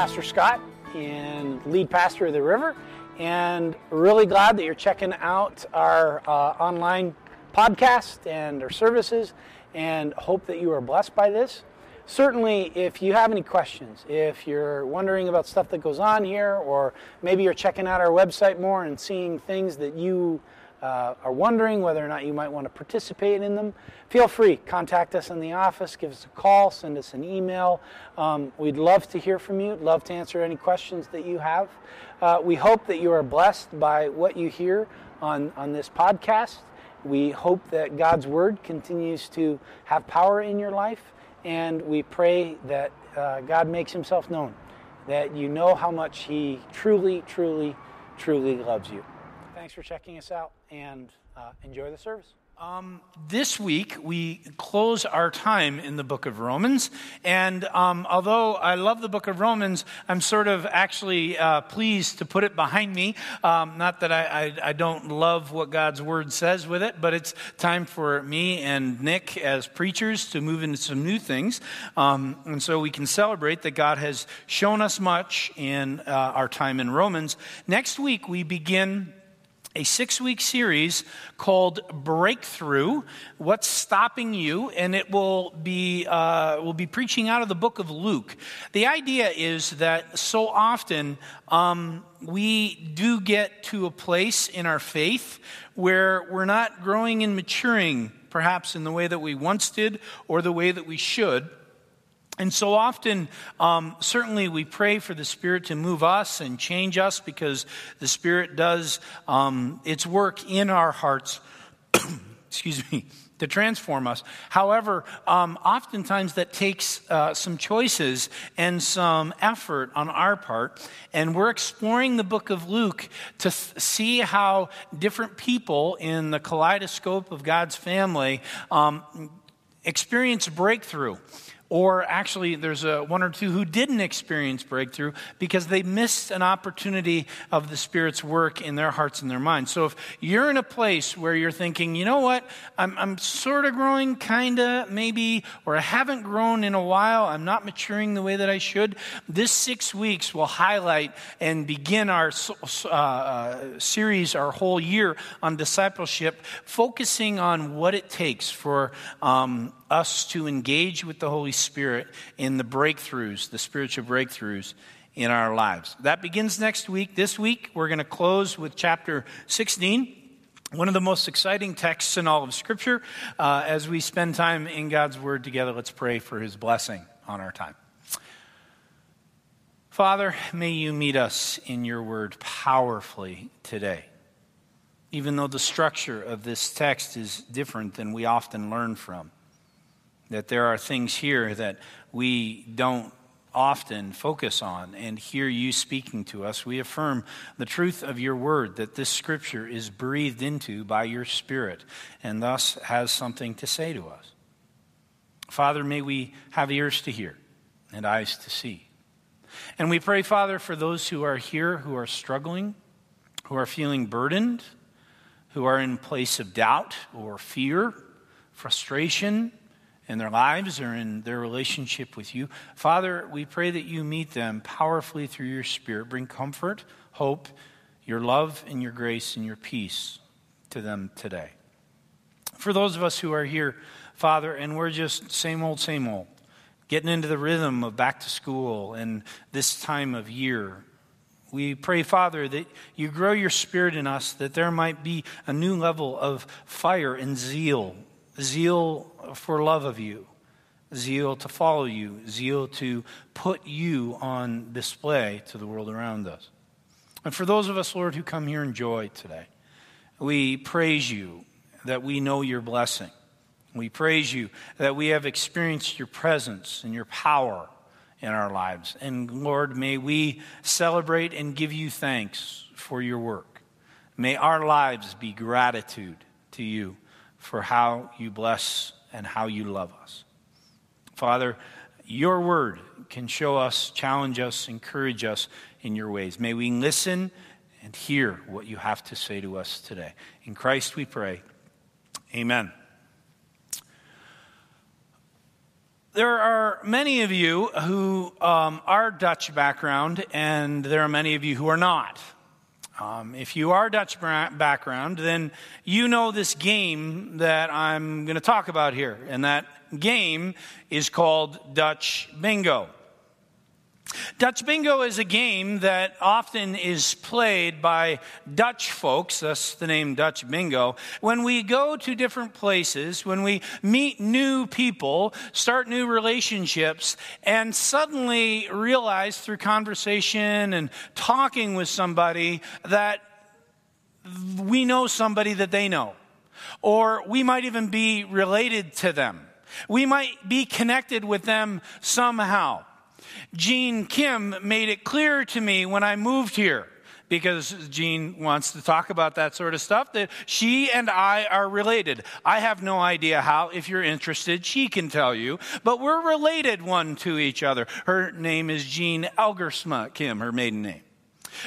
Pastor Scott and lead pastor of the River, and really glad that you're checking out our uh, online podcast and our services, and hope that you are blessed by this. Certainly, if you have any questions, if you're wondering about stuff that goes on here, or maybe you're checking out our website more and seeing things that you uh, are wondering whether or not you might want to participate in them, feel free. Contact us in the office, give us a call, send us an email. Um, we'd love to hear from you, love to answer any questions that you have. Uh, we hope that you are blessed by what you hear on, on this podcast. We hope that God's Word continues to have power in your life, and we pray that uh, God makes Himself known, that you know how much He truly, truly, truly loves you. Thanks for checking us out and uh, enjoy the service. Um, this week, we close our time in the book of Romans. And um, although I love the book of Romans, I'm sort of actually uh, pleased to put it behind me. Um, not that I, I, I, don't love what God's word says with it, but it's time for me and Nick as preachers to move into some new things. Um, and so we can celebrate that God has shown us much in uh, our time in Romans. Next week, we begin a six week series called Breakthrough What's Stopping You? And it will be, uh, will be preaching out of the book of Luke. The idea is that so often um, we do get to a place in our faith where we're not growing and maturing, perhaps in the way that we once did or the way that we should. And so often, um, certainly, we pray for the Spirit to move us and change us because the Spirit does um, its work in our hearts, excuse me, to transform us. However, um, oftentimes that takes uh, some choices and some effort on our part. And we're exploring the book of Luke to th- see how different people in the kaleidoscope of God's family um, experience breakthrough. Or actually, there's a, one or two who didn't experience breakthrough because they missed an opportunity of the Spirit's work in their hearts and their minds. So if you're in a place where you're thinking, you know what, I'm, I'm sort of growing, kind of, maybe, or I haven't grown in a while, I'm not maturing the way that I should, this six weeks will highlight and begin our uh, uh, series, our whole year on discipleship, focusing on what it takes for um, us to engage with the Holy Spirit in the breakthroughs, the spiritual breakthroughs in our lives. That begins next week. This week, we're going to close with chapter 16. One of the most exciting texts in all of Scripture. Uh, as we spend time in God's Word together, let's pray for His blessing on our time. Father, may you meet us in your Word powerfully today. Even though the structure of this text is different than we often learn from that there are things here that we don't often focus on and hear you speaking to us. We affirm the truth of your word that this scripture is breathed into by your spirit and thus has something to say to us. Father, may we have ears to hear and eyes to see. And we pray, Father, for those who are here who are struggling, who are feeling burdened, who are in place of doubt or fear, frustration, in their lives or in their relationship with you. Father, we pray that you meet them powerfully through your Spirit. Bring comfort, hope, your love, and your grace and your peace to them today. For those of us who are here, Father, and we're just same old, same old, getting into the rhythm of back to school and this time of year. We pray, Father, that you grow your spirit in us, that there might be a new level of fire and zeal zeal for love of you, zeal to follow you, zeal to put you on display to the world around us. And for those of us, Lord, who come here in joy today, we praise you that we know your blessing. We praise you that we have experienced your presence and your power in our lives. And Lord, may we celebrate and give you thanks for your work. May our lives be gratitude to you for how you bless and how you love us. Father, your word can show us, challenge us, encourage us in your ways. May we listen and hear what you have to say to us today. In Christ we pray. Amen. there are many of you who um, are Dutch background, and there are many of you who are not. Um, if you are Dutch background, then you know this game that I'm going to talk about here, and that game is called Dutch Bingo. Dutch Bingo is a game that often is played by Dutch folks, that's the name Dutch Bingo, when we go to different places, when we meet new people, start new relationships, and suddenly realize through conversation and talking with somebody that we know somebody that they know. Or we might even be related to them. We might be connected with them somehow. Jean Kim made it clear to me when I moved here because Jean wants to talk about that sort of stuff, that she and I are related. I have no idea how. If you're interested, she can tell you. But we're related one to each other. Her name is Jean Elgersma Kim, her maiden name.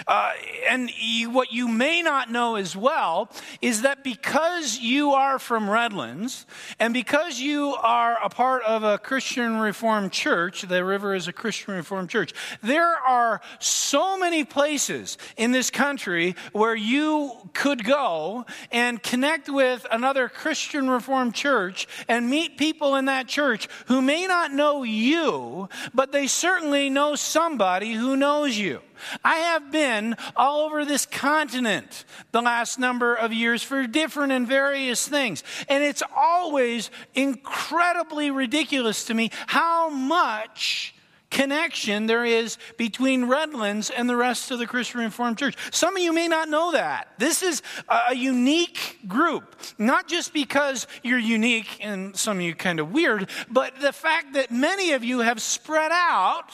Uh, and you, what you may not know as well is that because you are from Redlands and because you are a part of a Christian Reformed church, the River is a Christian Reformed church, there are so many places in this country where you could go and connect with another Christian Reformed church and meet people in that church who may not know you, but they certainly know somebody who knows you. I have been all over this continent the last number of years for different and various things. And it's always incredibly ridiculous to me how much connection there is between Redlands and the rest of the Christian Reformed Church. Some of you may not know that. This is a unique group, not just because you're unique and some of you kind of weird, but the fact that many of you have spread out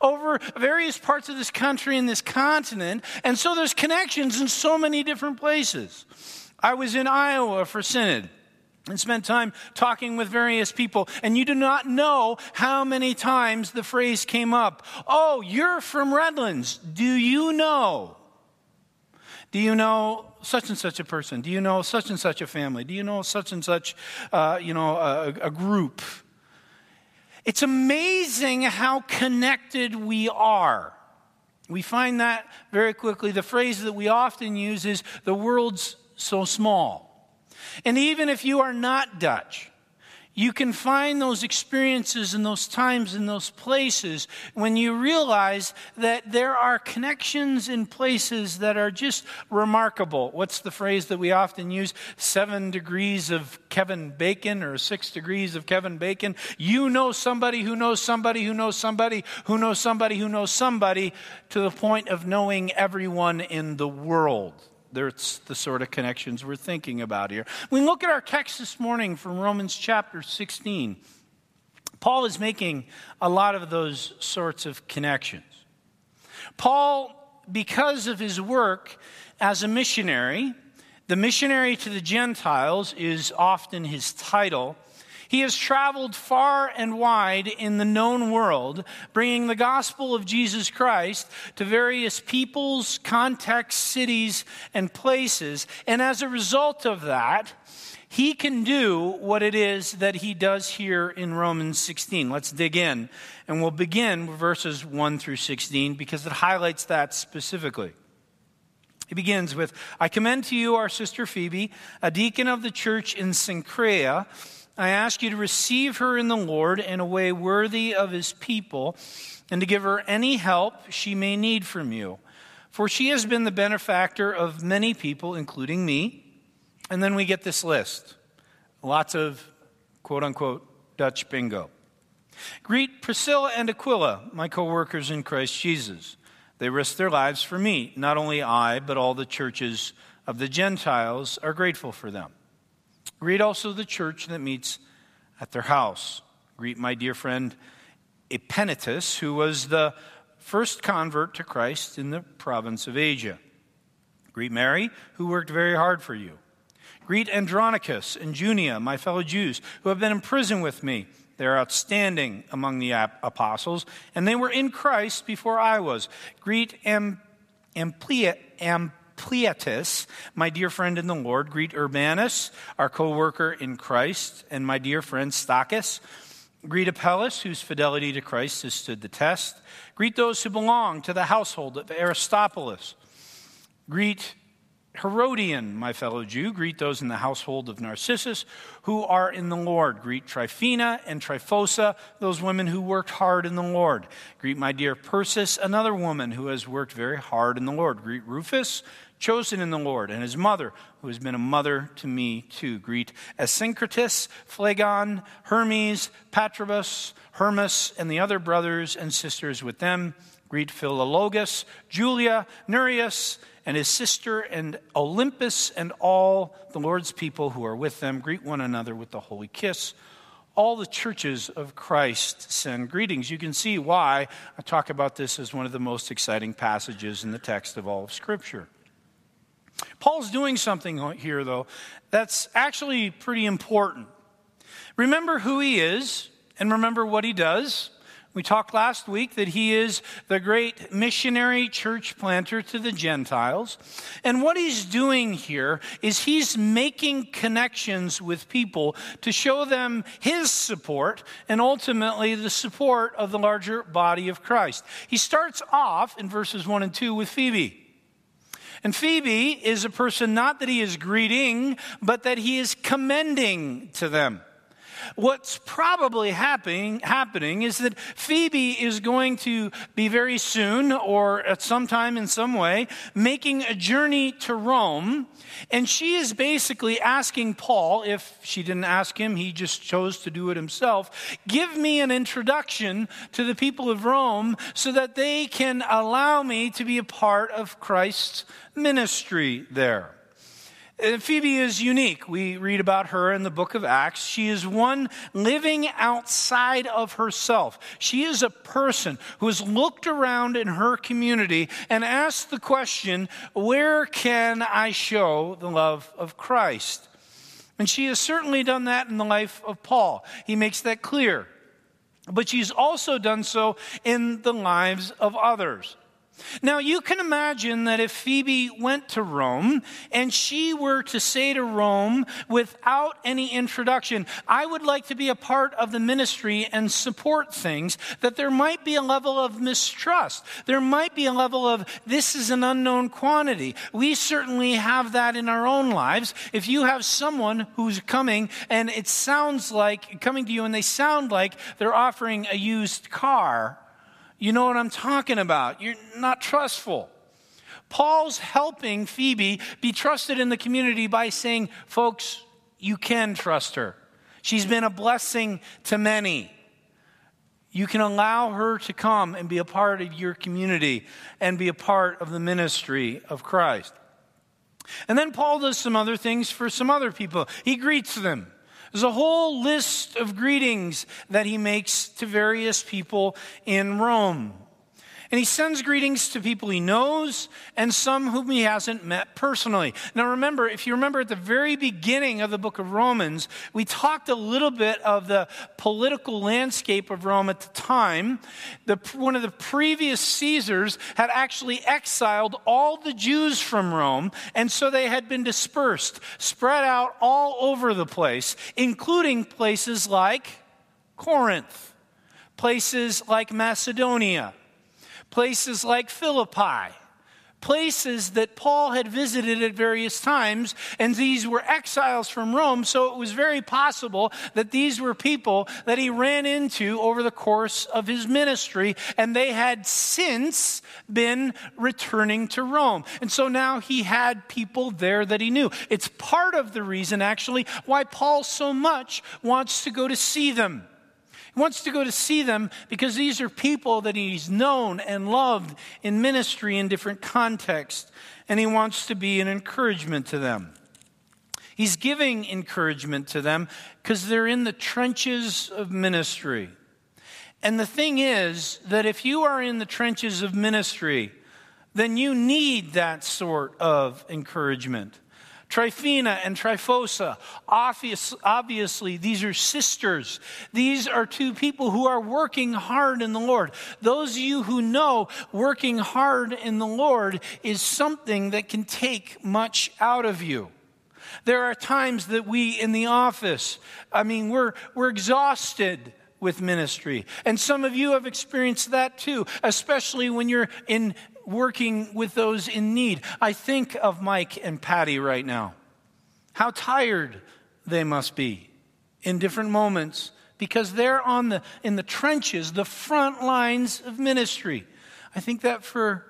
over various parts of this country and this continent. And so there's connections in so many different places. I was in Iowa for Synod and spent time talking with various people, and you do not know how many times the phrase came up Oh, you're from Redlands. Do you know? Do you know such and such a person? Do you know such and such a family? Do you know such and such, uh, you know, a, a group? It's amazing how connected we are. We find that very quickly. The phrase that we often use is the world's so small. And even if you are not Dutch, you can find those experiences and those times and those places when you realize that there are connections in places that are just remarkable. What's the phrase that we often use? Seven degrees of Kevin Bacon or six degrees of Kevin Bacon. You know somebody who knows somebody who knows somebody who knows somebody who knows somebody to the point of knowing everyone in the world. That's the sort of connections we're thinking about here. We look at our text this morning from Romans chapter 16. Paul is making a lot of those sorts of connections. Paul, because of his work as a missionary, the missionary to the Gentiles is often his title. He has traveled far and wide in the known world, bringing the gospel of Jesus Christ to various peoples, contexts, cities, and places. And as a result of that, he can do what it is that he does here in Romans 16. Let's dig in. And we'll begin with verses 1 through 16 because it highlights that specifically. He begins with I commend to you our sister Phoebe, a deacon of the church in Cenchrea I ask you to receive her in the Lord in a way worthy of his people and to give her any help she may need from you. For she has been the benefactor of many people, including me. And then we get this list lots of quote unquote Dutch bingo. Greet Priscilla and Aquila, my co workers in Christ Jesus. They risked their lives for me. Not only I, but all the churches of the Gentiles are grateful for them. Greet also the church that meets at their house. Greet my dear friend Epenetus, who was the first convert to Christ in the province of Asia. Greet Mary, who worked very hard for you. Greet Andronicus and Junia, my fellow Jews, who have been in prison with me. They're outstanding among the apostles, and they were in Christ before I was. Greet Am- Amplia- Am- Cletus, my dear friend in the Lord. Greet Urbanus, our co worker in Christ, and my dear friend Stachys. Greet Apelles, whose fidelity to Christ has stood the test. Greet those who belong to the household of Aristobulus. Greet Herodion, my fellow Jew. Greet those in the household of Narcissus who are in the Lord. Greet Tryphena and Tryphosa, those women who worked hard in the Lord. Greet my dear Persis, another woman who has worked very hard in the Lord. Greet Rufus, chosen in the Lord, and his mother, who has been a mother to me too. Greet Asyncritus, Phlegon, Hermes, Patrobus, Hermas, and the other brothers and sisters with them. Greet Philologus, Julia, Nereus, and his sister, and Olympas, and all the Lord's people who are with them. Greet one another with the holy kiss. All the churches of Christ send greetings. You can see why I talk about this as one of the most exciting passages in the text of all of Scripture. Paul's doing something here, though, that's actually pretty important. Remember who he is and remember what he does. We talked last week that he is the great missionary church planter to the Gentiles. And what he's doing here is he's making connections with people to show them his support and ultimately the support of the larger body of Christ. He starts off in verses 1 and 2 with Phoebe. And Phoebe is a person not that he is greeting, but that he is commending to them. What's probably happening, happening is that Phoebe is going to be very soon, or at some time in some way, making a journey to Rome. And she is basically asking Paul, if she didn't ask him, he just chose to do it himself, give me an introduction to the people of Rome so that they can allow me to be a part of Christ's ministry there. Uh, Phoebe is unique. We read about her in the book of Acts. She is one living outside of herself. She is a person who has looked around in her community and asked the question, Where can I show the love of Christ? And she has certainly done that in the life of Paul. He makes that clear. But she's also done so in the lives of others. Now, you can imagine that if Phoebe went to Rome and she were to say to Rome without any introduction, I would like to be a part of the ministry and support things, that there might be a level of mistrust. There might be a level of, this is an unknown quantity. We certainly have that in our own lives. If you have someone who's coming and it sounds like, coming to you and they sound like they're offering a used car, you know what I'm talking about. You're not trustful. Paul's helping Phoebe be trusted in the community by saying, folks, you can trust her. She's been a blessing to many. You can allow her to come and be a part of your community and be a part of the ministry of Christ. And then Paul does some other things for some other people. He greets them. There's a whole list of greetings that he makes to various people in Rome. And he sends greetings to people he knows and some whom he hasn't met personally. Now, remember, if you remember at the very beginning of the book of Romans, we talked a little bit of the political landscape of Rome at the time. The, one of the previous Caesars had actually exiled all the Jews from Rome, and so they had been dispersed, spread out all over the place, including places like Corinth, places like Macedonia places like Philippi, places that Paul had visited at various times, and these were exiles from Rome, so it was very possible that these were people that he ran into over the course of his ministry, and they had since been returning to Rome. And so now he had people there that he knew. It's part of the reason, actually, why Paul so much wants to go to see them. He wants to go to see them because these are people that he's known and loved in ministry in different contexts, and he wants to be an encouragement to them. He's giving encouragement to them because they're in the trenches of ministry. And the thing is that if you are in the trenches of ministry, then you need that sort of encouragement. Tryphena and Tryphosa. Obvious, obviously, these are sisters. These are two people who are working hard in the Lord. Those of you who know working hard in the Lord is something that can take much out of you. There are times that we in the office, I mean, we're, we're exhausted with ministry. And some of you have experienced that too, especially when you're in working with those in need. I think of Mike and Patty right now. How tired they must be in different moments because they're on the in the trenches, the front lines of ministry. I think that for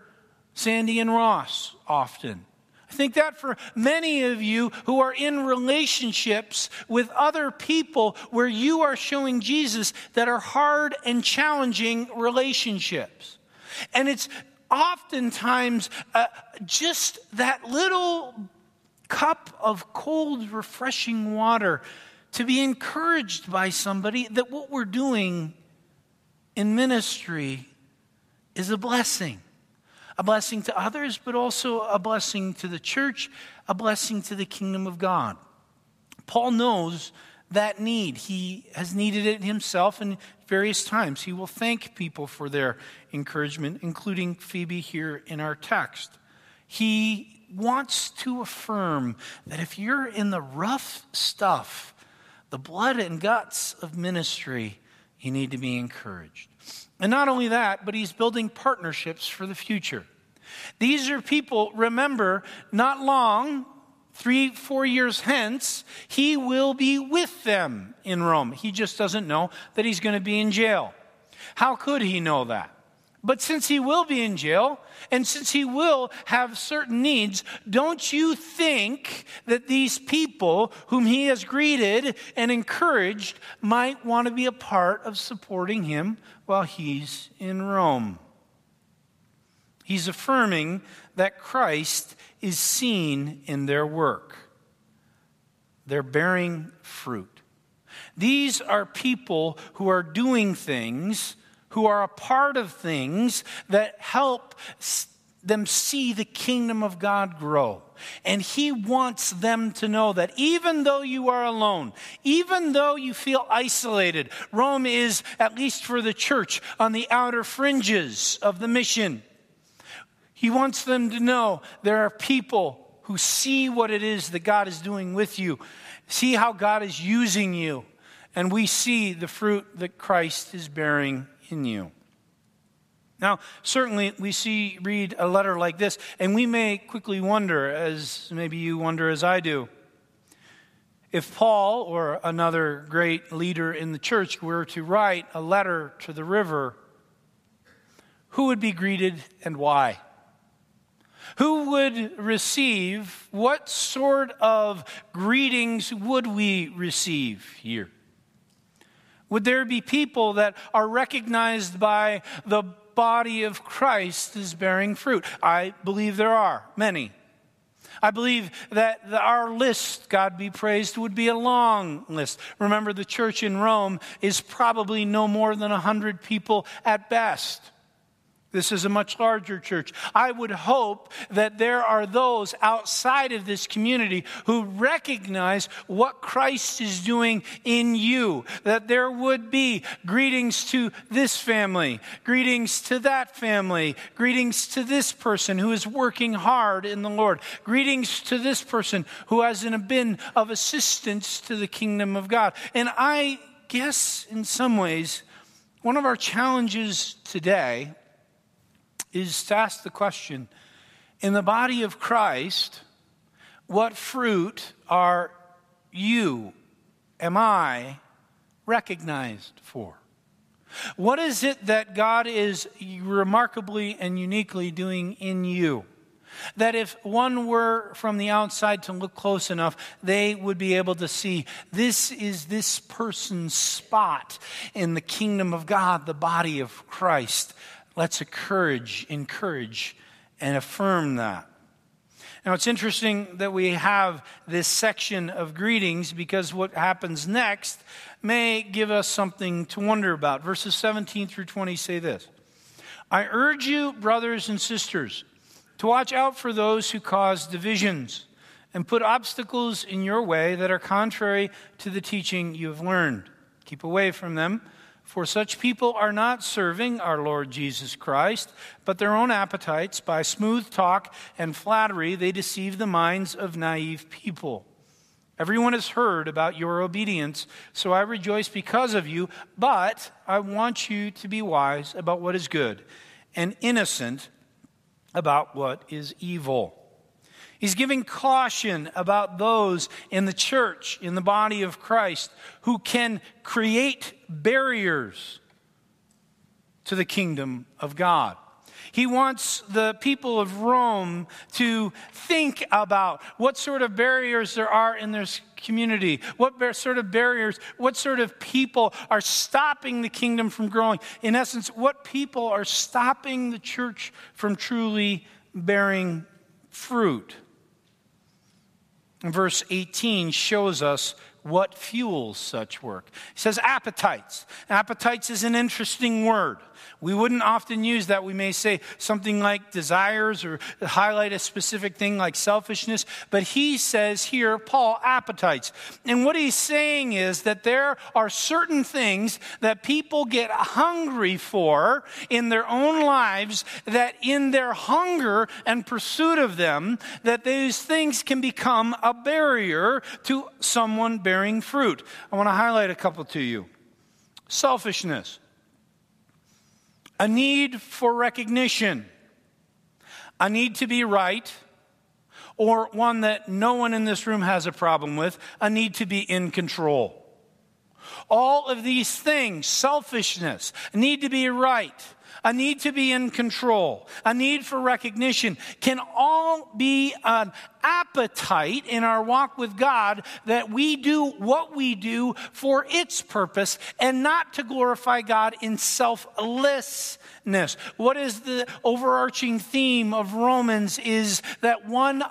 Sandy and Ross often. I think that for many of you who are in relationships with other people where you are showing Jesus that are hard and challenging relationships. And it's oftentimes uh, just that little cup of cold, refreshing water to be encouraged by somebody that what we're doing in ministry is a blessing. A blessing to others, but also a blessing to the church, a blessing to the kingdom of God. Paul knows that need. He has needed it himself in various times. He will thank people for their encouragement, including Phoebe here in our text. He wants to affirm that if you're in the rough stuff, the blood and guts of ministry, you need to be encouraged. And not only that, but he's building partnerships for the future. These are people, remember, not long, three, four years hence, he will be with them in Rome. He just doesn't know that he's going to be in jail. How could he know that? But since he will be in jail, and since he will have certain needs, don't you think that these people whom he has greeted and encouraged might want to be a part of supporting him while he's in Rome? He's affirming that Christ is seen in their work. They're bearing fruit. These are people who are doing things who are a part of things that help them see the kingdom of God grow. And He wants them to know that even though you are alone, even though you feel isolated, Rome is, at least for the church, on the outer fringes of the mission. He wants them to know there are people who see what it is that God is doing with you, see how God is using you, and we see the fruit that Christ is bearing in you. Now, certainly we see, read a letter like this, and we may quickly wonder, as maybe you wonder as I do, if Paul or another great leader in the church were to write a letter to the river, who would be greeted and why? Who would receive, what sort of greetings would we receive here? Would there be people that are recognized by the body of Christ as bearing fruit? I believe there are many. I believe that our list, God be praised, would be a long list. Remember, the church in Rome is probably no more than 100 people at best. This is a much larger church. I would hope that there are those outside of this community who recognize what Christ is doing in you. That there would be greetings to this family, greetings to that family, greetings to this person who is working hard in the Lord, greetings to this person who has been of assistance to the kingdom of God. And I guess in some ways, one of our challenges today is to ask the question in the body of Christ, what fruit are you, am I, recognized for? What is it that God is remarkably and uniquely doing in you? That if one were from the outside to look close enough, they would be able to see this is this person's spot in the kingdom of God, the body of Christ. Let's encourage, encourage, and affirm that. Now, it's interesting that we have this section of greetings because what happens next may give us something to wonder about. Verses 17 through 20 say this I urge you, brothers and sisters, to watch out for those who cause divisions and put obstacles in your way that are contrary to the teaching you have learned. Keep away from them. For such people are not serving our Lord Jesus Christ, but their own appetites. By smooth talk and flattery, they deceive the minds of naive people. Everyone has heard about your obedience, so I rejoice because of you, but I want you to be wise about what is good and innocent about what is evil. He's giving caution about those in the church, in the body of Christ, who can create barriers to the kingdom of God. He wants the people of Rome to think about what sort of barriers there are in their community, what sort of barriers, what sort of people are stopping the kingdom from growing. In essence, what people are stopping the church from truly bearing fruit. Verse 18 shows us what fuels such work. He says appetites. Appetites is an interesting word. We wouldn't often use that. We may say something like desires or highlight a specific thing like selfishness. But he says here, Paul, appetites. And what he's saying is that there are certain things that people get hungry for in their own lives, that in their hunger and pursuit of them, that those things can become a barrier to someone bearing fruit. I want to highlight a couple to you. Selfishness a need for recognition, a need to be right, or one that no one in this room has a problem with, a need to be in control. All of these things, selfishness, need to be right, a need to be in control, a need for recognition, can all be an appetite in our walk with God that we do what we do for its purpose and not to glorify God in selflessness. What is the overarching theme of Romans is that one,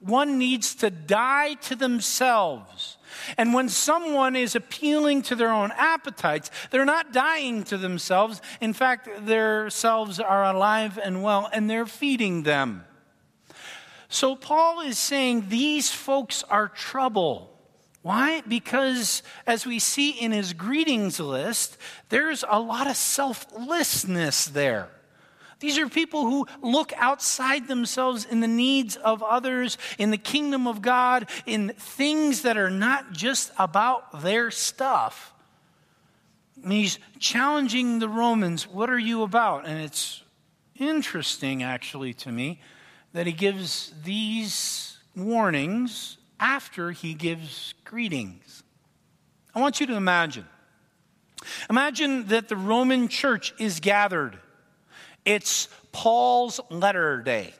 one needs to die to themselves and when someone is appealing to their own appetites, they're not dying to themselves. In fact, their selves are alive and well, and they're feeding them. So Paul is saying these folks are trouble. Why? Because as we see in his greetings list, there's a lot of selflessness there. These are people who look outside themselves in the needs of others, in the kingdom of God, in things that are not just about their stuff. And he's challenging the Romans, what are you about? And it's interesting, actually, to me, that he gives these warnings after he gives greetings. I want you to imagine. Imagine that the Roman church is gathered it's Paul's letter day.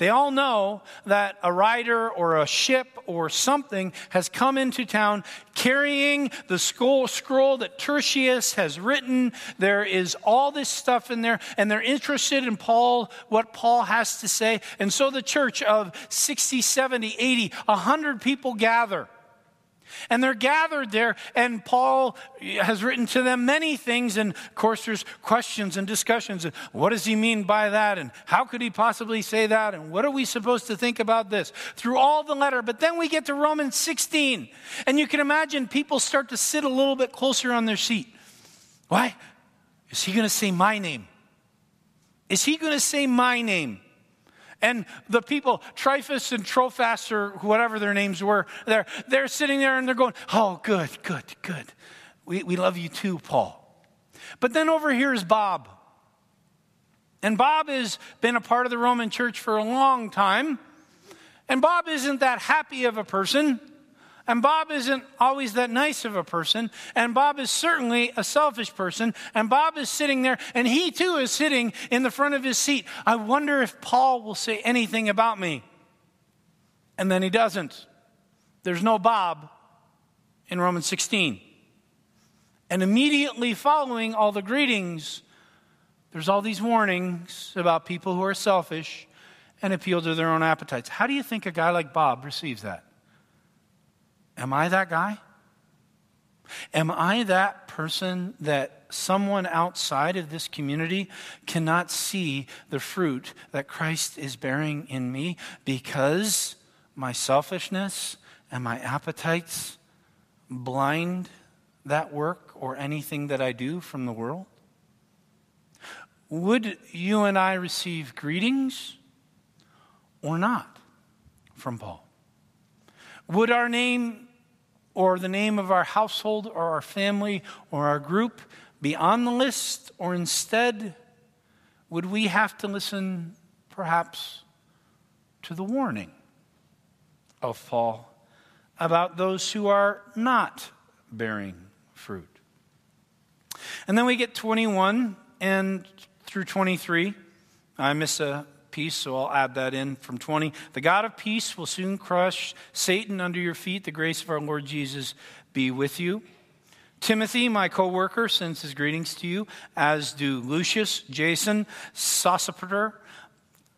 They all know that a rider or a ship or something has come into town carrying the scroll, scroll that Tertius has written. There is all this stuff in there, and they're interested in Paul, what Paul has to say. And so the church of 60, 70, 80, 100 people gather. And they're gathered there, and Paul has written to them many things. And of course, there's questions and discussions. And what does he mean by that? And how could he possibly say that? And what are we supposed to think about this? Through all the letter. But then we get to Romans 16, and you can imagine people start to sit a little bit closer on their seat. Why? Is he going to say my name? Is he going to say my name? And the people, Tryphus and Trophas or whatever their names were, they're, they're sitting there and they're going, Oh, good, good, good. We, we love you too, Paul. But then over here is Bob. And Bob has been a part of the Roman church for a long time. And Bob isn't that happy of a person. And Bob isn't always that nice of a person. And Bob is certainly a selfish person. And Bob is sitting there, and he too is sitting in the front of his seat. I wonder if Paul will say anything about me. And then he doesn't. There's no Bob in Romans 16. And immediately following all the greetings, there's all these warnings about people who are selfish and appeal to their own appetites. How do you think a guy like Bob receives that? Am I that guy? Am I that person that someone outside of this community cannot see the fruit that Christ is bearing in me because my selfishness and my appetites blind that work or anything that I do from the world? Would you and I receive greetings or not from Paul? Would our name or the name of our household or our family or our group be on the list, or instead would we have to listen perhaps to the warning of Paul about those who are not bearing fruit? And then we get 21 and through 23. I miss a piece, so I'll add that in from 20. The God of peace will soon crush Satan under your feet. The grace of our Lord Jesus be with you. Timothy, my co worker, sends his greetings to you, as do Lucius, Jason, Sosipater,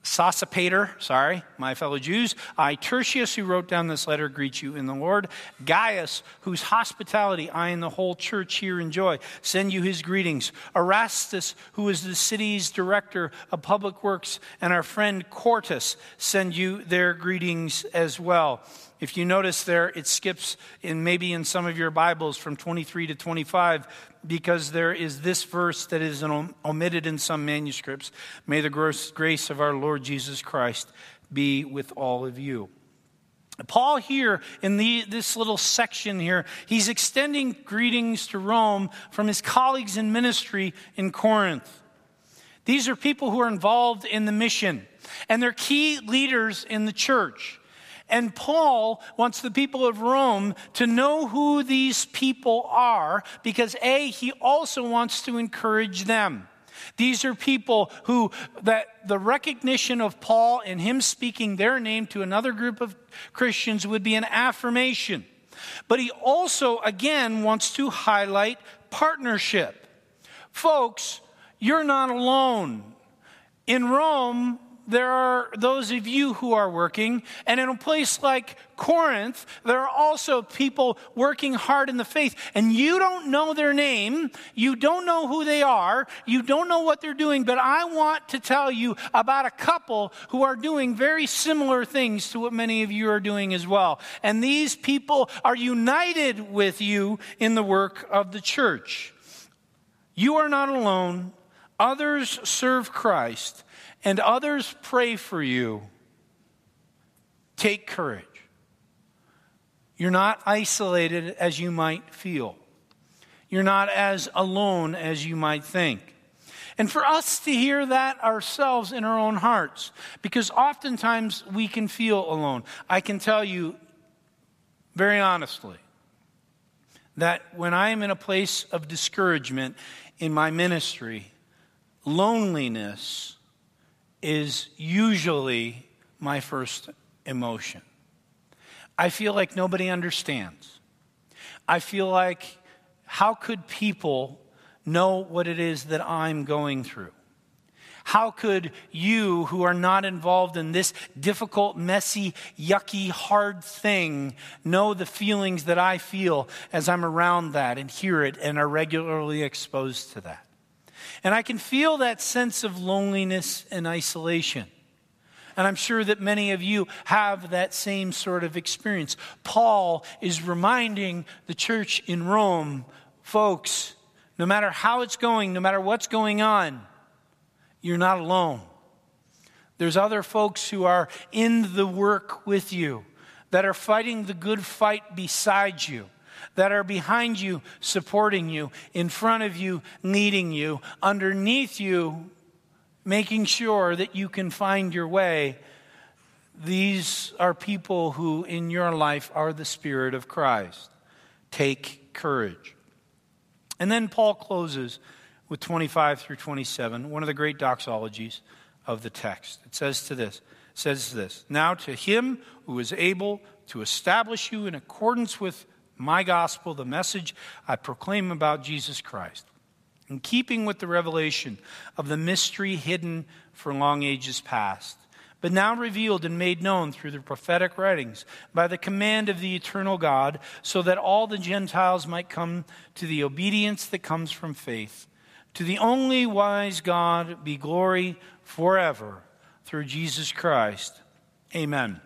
Sosipater, sorry, my fellow Jews. I, Tertius, who wrote down this letter, greet you in the Lord. Gaius, whose hospitality I and the whole church here enjoy, send you his greetings. Erastus, who is the city's director of public works, and our friend Quartus send you their greetings as well. If you notice there, it skips in maybe in some of your Bibles from 23 to 25 because there is this verse that is omitted in some manuscripts. May the grace of our Lord Jesus Christ be with all of you. Paul, here in the, this little section here, he's extending greetings to Rome from his colleagues in ministry in Corinth. These are people who are involved in the mission, and they're key leaders in the church. And Paul wants the people of Rome to know who these people are because A, he also wants to encourage them. These are people who, that the recognition of Paul and him speaking their name to another group of Christians would be an affirmation. But he also, again, wants to highlight partnership. Folks, you're not alone. In Rome, there are those of you who are working. And in a place like Corinth, there are also people working hard in the faith. And you don't know their name. You don't know who they are. You don't know what they're doing. But I want to tell you about a couple who are doing very similar things to what many of you are doing as well. And these people are united with you in the work of the church. You are not alone. Others serve Christ and others pray for you, take courage. You're not isolated as you might feel. You're not as alone as you might think. And for us to hear that ourselves in our own hearts, because oftentimes we can feel alone. I can tell you very honestly that when I am in a place of discouragement in my ministry, loneliness is usually my first emotion. I feel like nobody understands. I feel like, how could people know what it is that I'm going through? How could you, who are not involved in this difficult, messy, yucky, hard thing, know the feelings that I feel as I'm around that and hear it and are regularly exposed to that? And I can feel that sense of loneliness and isolation. And I'm sure that many of you have that same sort of experience. Paul is reminding the church in Rome folks, no matter how it's going, no matter what's going on, you're not alone. There's other folks who are in the work with you, that are fighting the good fight beside you that are behind you, supporting you, in front of you, leading you, underneath you, making sure that you can find your way. These are people who in your life are the Spirit of Christ. Take courage. And then Paul closes with 25 through 27, one of the great doxologies of the text. It says to this, says this, Now to him who is able to establish you in accordance with my gospel, the message I proclaim about Jesus Christ, in keeping with the revelation of the mystery hidden for long ages past, but now revealed and made known through the prophetic writings by the command of the eternal God, so that all the Gentiles might come to the obedience that comes from faith. To the only wise God be glory forever through Jesus Christ. Amen.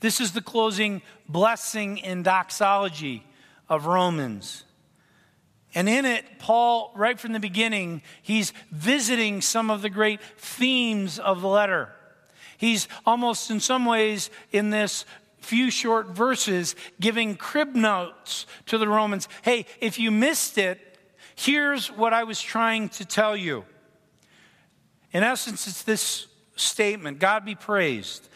This is the closing blessing and doxology of Romans. And in it, Paul, right from the beginning, he's visiting some of the great themes of the letter. He's almost in some ways in this few short verses giving crib notes to the Romans. Hey, if you missed it, here's what I was trying to tell you. In essence, it's this statement God be praised.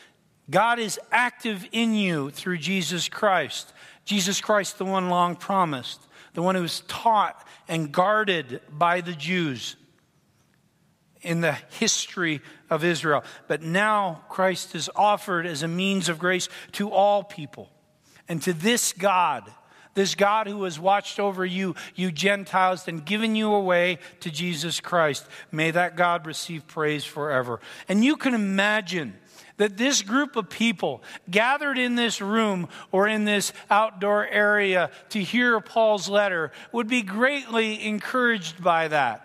God is active in you through Jesus Christ. Jesus Christ, the one long promised, the one who was taught and guarded by the Jews in the history of Israel. But now Christ is offered as a means of grace to all people. And to this God, this God who has watched over you, you Gentiles, and given you away to Jesus Christ, may that God receive praise forever. And you can imagine that this group of people gathered in this room or in this outdoor area to hear Paul's letter would be greatly encouraged by that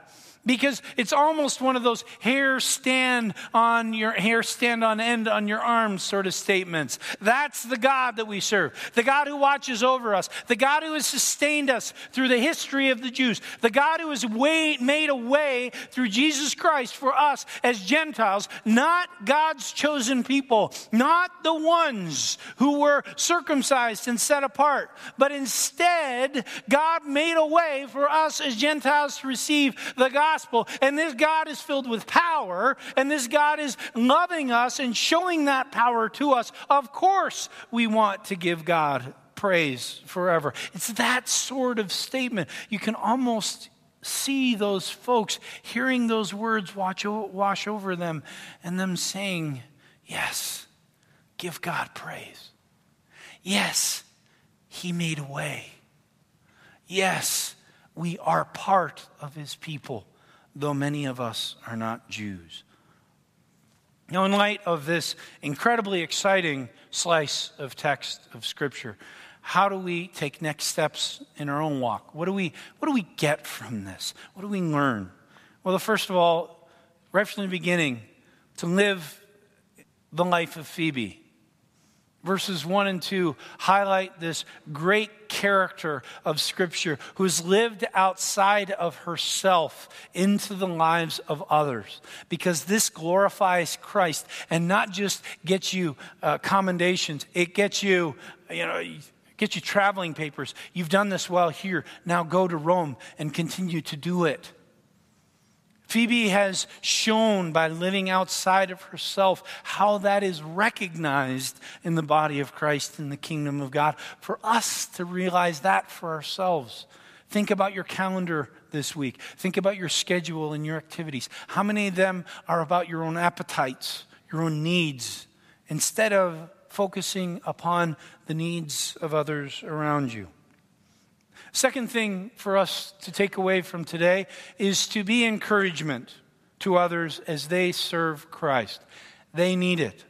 because it's almost one of those hair stand on your hair stand on end on your arms sort of statements. That's the God that we serve. The God who watches over us, the God who has sustained us through the history of the Jews, the God who has made a way through Jesus Christ for us as Gentiles, not God's chosen people, not the ones who were circumcised and set apart, but instead God made a way for us as Gentiles to receive the gospel gospel. And this God is filled with power, and this God is loving us and showing that power to us. Of course, we want to give God praise forever. It's that sort of statement. You can almost see those folks hearing those words watch, wash over them and them saying, Yes, give God praise. Yes, He made a way. Yes, we are part of His people though many of us are not Jews. Now, in light of this incredibly exciting slice of text of Scripture, how do we take next steps in our own walk? What do we, what do we get from this? What do we learn? Well, first of all, right from the beginning, to live the life of Phoebe. Verses 1 and 2 highlight this great character of Scripture who has lived outside of herself into the lives of others. Because this glorifies Christ and not just gets you uh, commendations, it gets you, you know, get you traveling papers. You've done this well here. Now go to Rome and continue to do it. Phoebe has shown by living outside of herself how that is recognized in the body of Christ in the kingdom of God. For us to realize that for ourselves. Think about your calendar this week. Think about your schedule and your activities. How many of them are about your own appetites, your own needs, instead of focusing upon the needs of others around you? Second thing for us to take away from today is to be encouragement to others as they serve Christ. They need it.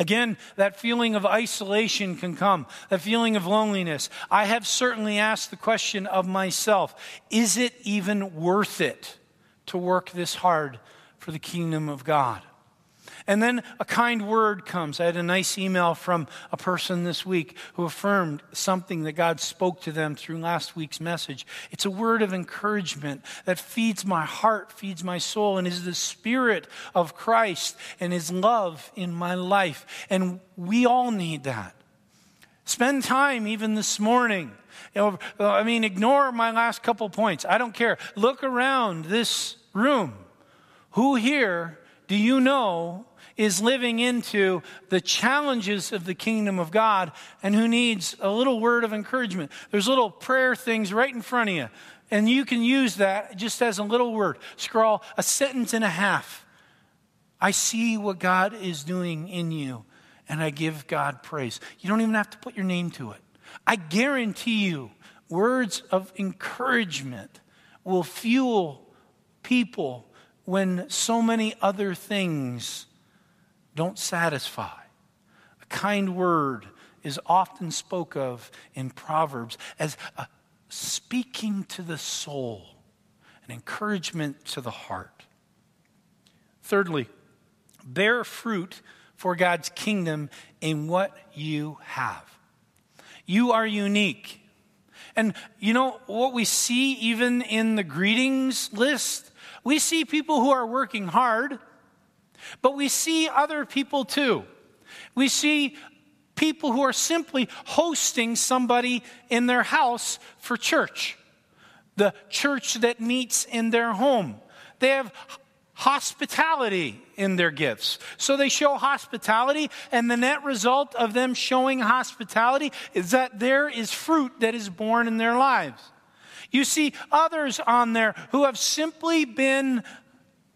Again, that feeling of isolation can come, that feeling of loneliness. I have certainly asked the question of myself is it even worth it to work this hard for the kingdom of God? And then a kind word comes. I had a nice email from a person this week who affirmed something that God spoke to them through last week's message. It's a word of encouragement that feeds my heart, feeds my soul, and is the spirit of Christ and his love in my life. And we all need that. Spend time even this morning. You know, uh, I mean, ignore my last couple points. I don't care. Look around this room. Who here do you know is living into the challenges of the kingdom of God and who needs a little word of encouragement. There's little prayer things right in front of you. And you can use that just as a little word. Scrawl a sentence and a half. I see what God is doing in you, and I give God praise. You don't even have to put your name to it. I guarantee you, words of encouragement will fuel people when so many other things don't satisfy. A kind word is often spoke of in Proverbs as speaking to the soul, an encouragement to the heart. Thirdly, bear fruit for God's kingdom in what you have. You are unique. And you know what we see even in the greetings list? We see people who are working hard but we see other people too. We see people who are simply hosting somebody in their house for church, the church that meets in their home. They have hospitality in their gifts. So they show hospitality, and the net result of them showing hospitality is that there is fruit that is born in their lives. You see others on there who have simply been,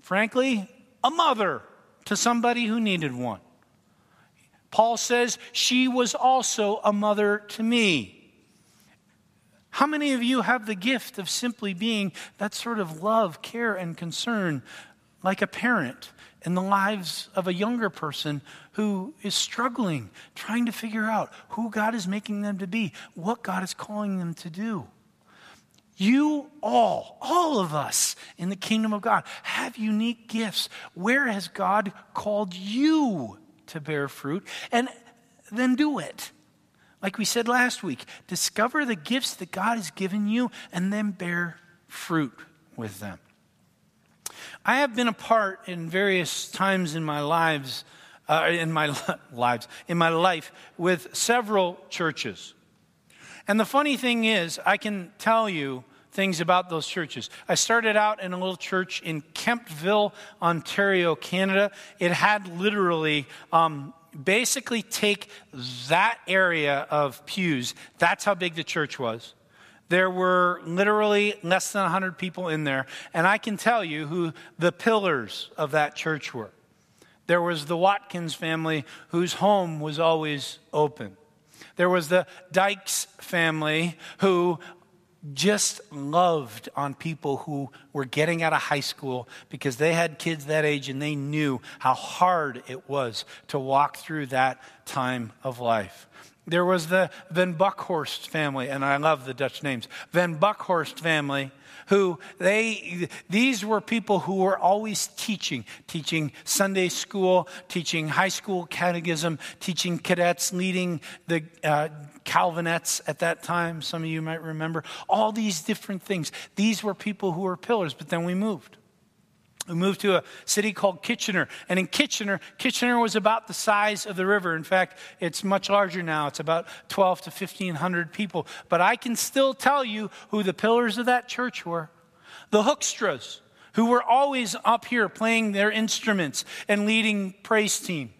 frankly, a mother to somebody who needed one. Paul says, She was also a mother to me. How many of you have the gift of simply being that sort of love, care, and concern like a parent in the lives of a younger person who is struggling, trying to figure out who God is making them to be, what God is calling them to do? You all, all of us in the kingdom of God, have unique gifts. Where has God called you to bear fruit? And then do it. Like we said last week, discover the gifts that God has given you and then bear fruit with them. I have been a part in various times in my lives, uh, in my lives, in my life with several churches. And the funny thing is, I can tell you things about those churches. I started out in a little church in Kemptville, Ontario, Canada. It had literally um, basically take that area of pews. That's how big the church was. There were literally less than 100 people in there. And I can tell you who the pillars of that church were. There was the Watkins family, whose home was always open. There was the Dykes family, who just loved on people who were getting out of high school because they had kids that age and they knew how hard it was to walk through that time of life. There was the Van Buckhorst family, and I love the Dutch names. Van Buckhorst family, who they, these were people who were always teaching, teaching Sunday school, teaching high school catechism, teaching cadets, leading the uh, Calvinettes at that time. Some of you might remember all these different things. These were people who were pillars, but then we moved. We moved to a city called Kitchener. And in Kitchener, Kitchener was about the size of the river. In fact, it's much larger now. It's about 12 to 1,500 people. But I can still tell you who the pillars of that church were the Hoekstras, who were always up here playing their instruments and leading praise team.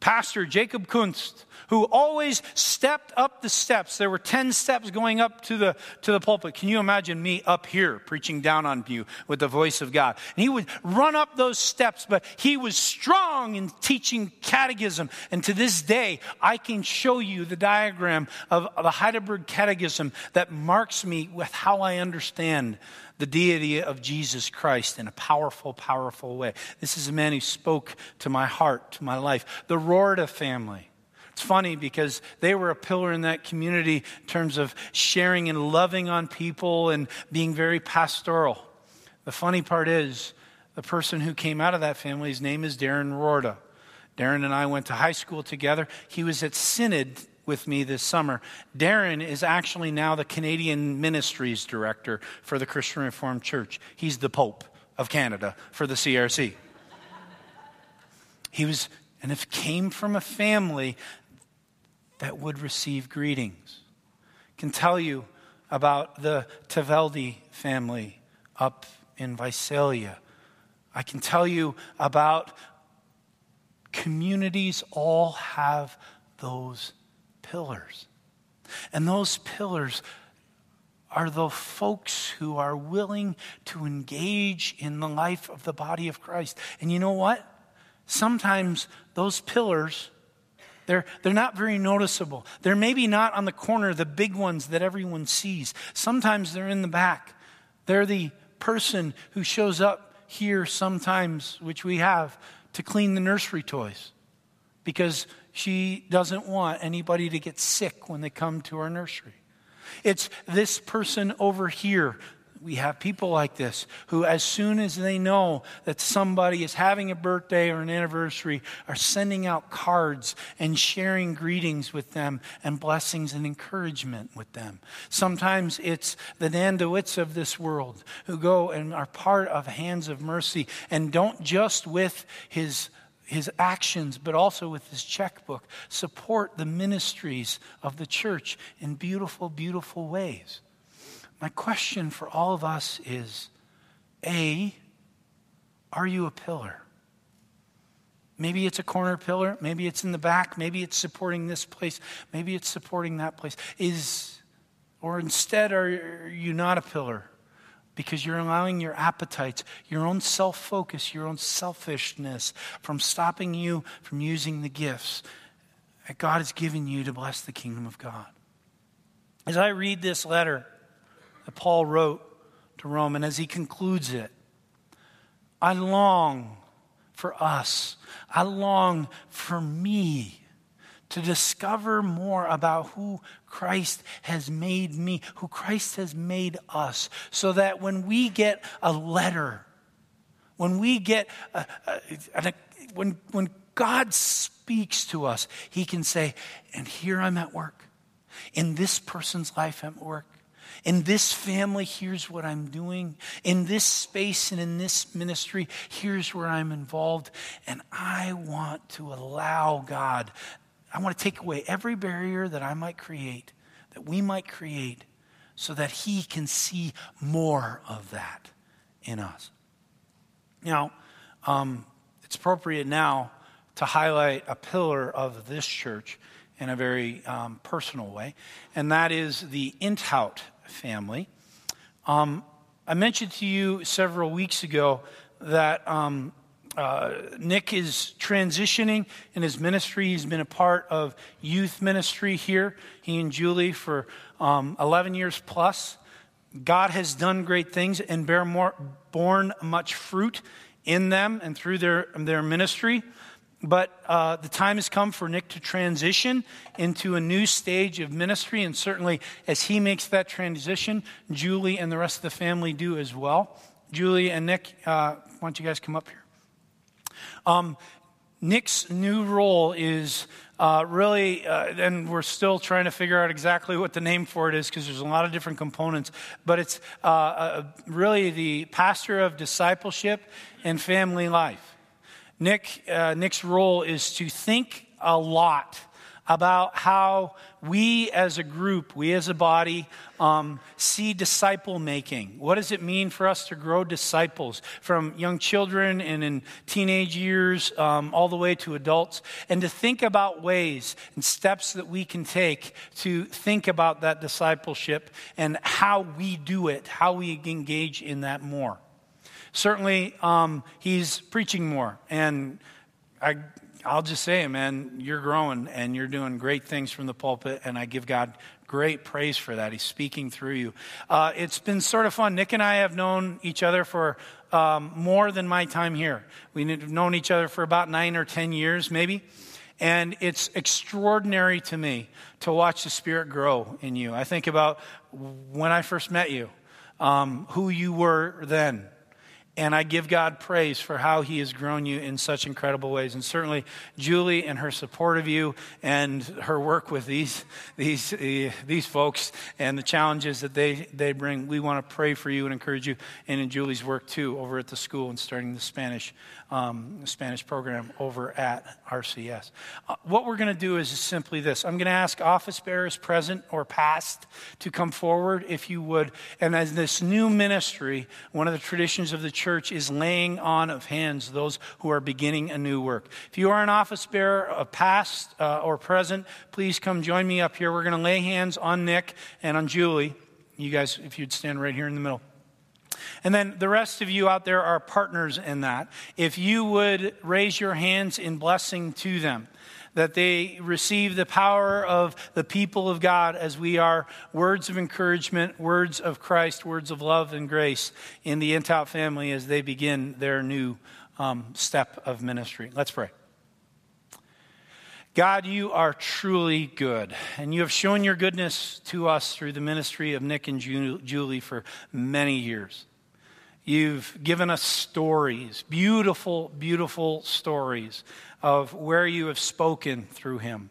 Pastor Jacob Kunst, who always stepped up the steps. There were 10 steps going up to the, to the pulpit. Can you imagine me up here preaching down on you with the voice of God? And he would run up those steps, but he was strong in teaching catechism. And to this day, I can show you the diagram of, of the Heidelberg Catechism that marks me with how I understand the deity of Jesus Christ in a powerful, powerful way. This is a man who spoke to my heart, to my life. The Roorda family. It's funny because they were a pillar in that community in terms of sharing and loving on people and being very pastoral. The funny part is, the person who came out of that family, his name is Darren Roorda. Darren and I went to high school together. He was at Synod with me this summer. Darren is actually now the Canadian Ministries Director for the Christian Reformed Church. He's the Pope of Canada for the CRC. He was, and it came from a family that would receive greetings. Can tell you about the Taveldi family up in Visalia. I can tell you about communities all have those pillars. And those pillars are the folks who are willing to engage in the life of the body of Christ. And you know what? Sometimes those pillars they're, they're not very noticeable. They're maybe not on the corner, the big ones that everyone sees. Sometimes they're in the back. They're the person who shows up here sometimes, which we have, to clean the nursery toys because she doesn't want anybody to get sick when they come to our nursery. It's this person over here we have people like this who, as soon as they know that somebody is having a birthday or an anniversary, are sending out cards and sharing greetings with them and blessings and encouragement with them. Sometimes it's the Nandowitz of this world who go and are part of Hands of Mercy and don't just with his his actions, but also with his checkbook, support the ministries of the church in beautiful, beautiful ways. My question for all of us is A, are you a pillar? Maybe it's a corner pillar, maybe it's in the back, maybe it's supporting this place, maybe it's supporting that place. Is or instead are you not a pillar? Because you're allowing your appetites, your own self focus, your own selfishness from stopping you from using the gifts that God has given you to bless the kingdom of God. As I read this letter that Paul wrote to Rome, and as he concludes it, I long for us, I long for me to discover more about who Christ has made me, who Christ has made us, so that when we get a letter, when we get, a, a, a, when, when God speaks to us, He can say, and here I'm at work. In this person's life, I'm at work. In this family, here's what I'm doing. In this space and in this ministry, here's where I'm involved. And I want to allow God I want to take away every barrier that I might create, that we might create, so that He can see more of that in us. Now, um, it's appropriate now to highlight a pillar of this church in a very um, personal way, and that is the Intout family. Um, I mentioned to you several weeks ago that um, uh, Nick is transitioning in his ministry. He's been a part of youth ministry here, he and Julie, for um, 11 years plus. God has done great things and bear more, borne much fruit in them and through their, their ministry. But uh, the time has come for Nick to transition into a new stage of ministry, and certainly as he makes that transition, Julie and the rest of the family do as well. Julie and Nick, uh, why don't you guys come up here? Um, Nick's new role is uh, really, uh, and we're still trying to figure out exactly what the name for it is because there's a lot of different components, but it's uh, uh, really the pastor of discipleship and family life. Nick, uh, Nick's role is to think a lot about how we as a group, we as a body, um, see disciple making. What does it mean for us to grow disciples from young children and in teenage years um, all the way to adults? And to think about ways and steps that we can take to think about that discipleship and how we do it, how we engage in that more. Certainly, um, he's preaching more. And I I'll just say, man, you're growing and you're doing great things from the pulpit, and I give God great praise for that. He's speaking through you. Uh, it's been sort of fun. Nick and I have known each other for um, more than my time here. We've known each other for about nine or ten years, maybe. And it's extraordinary to me to watch the Spirit grow in you. I think about when I first met you, um, who you were then and I give God praise for how He has grown you in such incredible ways. And certainly, Julie and her support of you and her work with these, these, uh, these folks and the challenges that they, they bring, we want to pray for you and encourage you. And in Julie's work, too, over at the school and starting the Spanish, um, Spanish program over at RCS. Uh, what we're going to do is simply this I'm going to ask office bearers, present or past, to come forward, if you would. And as this new ministry, one of the traditions of the church, church is laying on of hands those who are beginning a new work. If you are an office bearer, a past uh, or present, please come join me up here. We're going to lay hands on Nick and on Julie. You guys, if you'd stand right here in the middle. And then the rest of you out there are partners in that. If you would raise your hands in blessing to them that they receive the power of the people of God as we are words of encouragement, words of Christ, words of love and grace in the Inthout family as they begin their new um, step of ministry. Let's pray. God, you are truly good, and you have shown your goodness to us through the ministry of Nick and Julie for many years. You've given us stories, beautiful, beautiful stories of where you have spoken through him,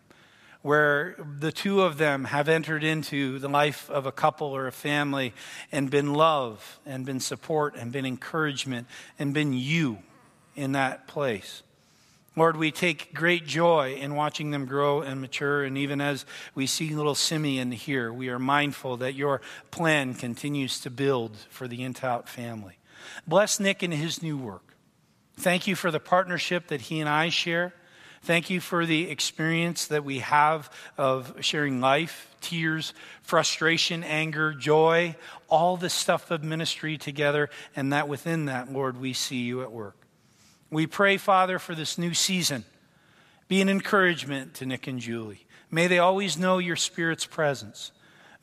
where the two of them have entered into the life of a couple or a family and been love and been support and been encouragement and been you in that place. Lord, we take great joy in watching them grow and mature. And even as we see little Simeon here, we are mindful that your plan continues to build for the Intout family. Bless Nick in his new work. Thank you for the partnership that he and I share. Thank you for the experience that we have of sharing life, tears, frustration, anger, joy, all the stuff of ministry together, and that within that, Lord, we see you at work. We pray, Father, for this new season. Be an encouragement to Nick and Julie. May they always know your Spirit's presence.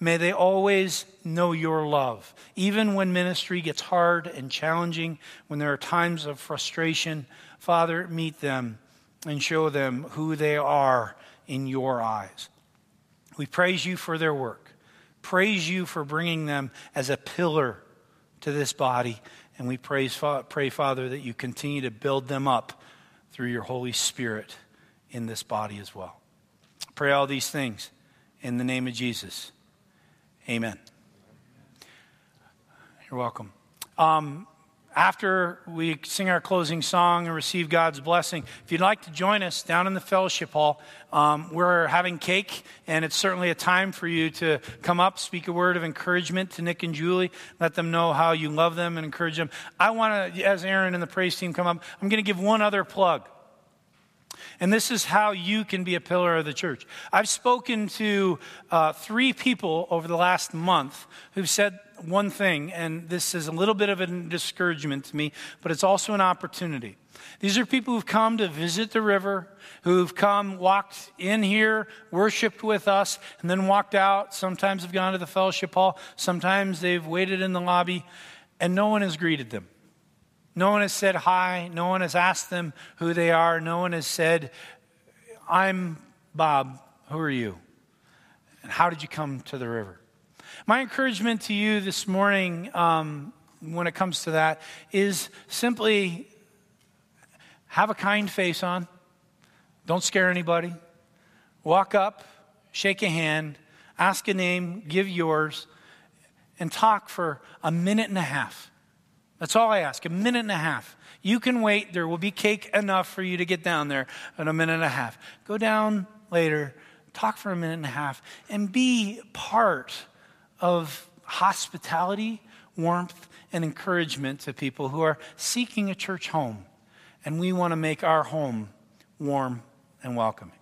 May they always know your love. Even when ministry gets hard and challenging, when there are times of frustration, Father, meet them and show them who they are in your eyes. We praise you for their work. Praise you for bringing them as a pillar to this body and we praise, pray, Father, that you continue to build them up through your Holy Spirit in this body as well. Pray all these things in the name of Jesus. Amen. You're welcome. Um, after we sing our closing song and receive God's blessing, if you'd like to join us down in the fellowship hall, um, we're having cake, and it's certainly a time for you to come up, speak a word of encouragement to Nick and Julie, let them know how you love them and encourage them. I want to, as Aaron and the praise team come up, I'm going to give one other plug. And this is how you can be a pillar of the church. I've spoken to uh, three people over the last month who've said one thing, and this is a little bit of a discouragement to me, but it's also an opportunity. These are people who've come to visit the river, who've come, walked in here, worshiped with us, and then walked out. Sometimes have gone to the fellowship hall, sometimes they've waited in the lobby, and no one has greeted them. No one has said hi. No one has asked them who they are. No one has said, I'm Bob. Who are you? And how did you come to the river? My encouragement to you this morning, um, when it comes to that, is simply have a kind face on. Don't scare anybody. Walk up, shake a hand, ask a name, give yours, and talk for a minute and a half. That's all I ask a minute and a half. You can wait. There will be cake enough for you to get down there in a minute and a half. Go down later, talk for a minute and a half, and be part of hospitality, warmth, and encouragement to people who are seeking a church home. And we want to make our home warm and welcoming.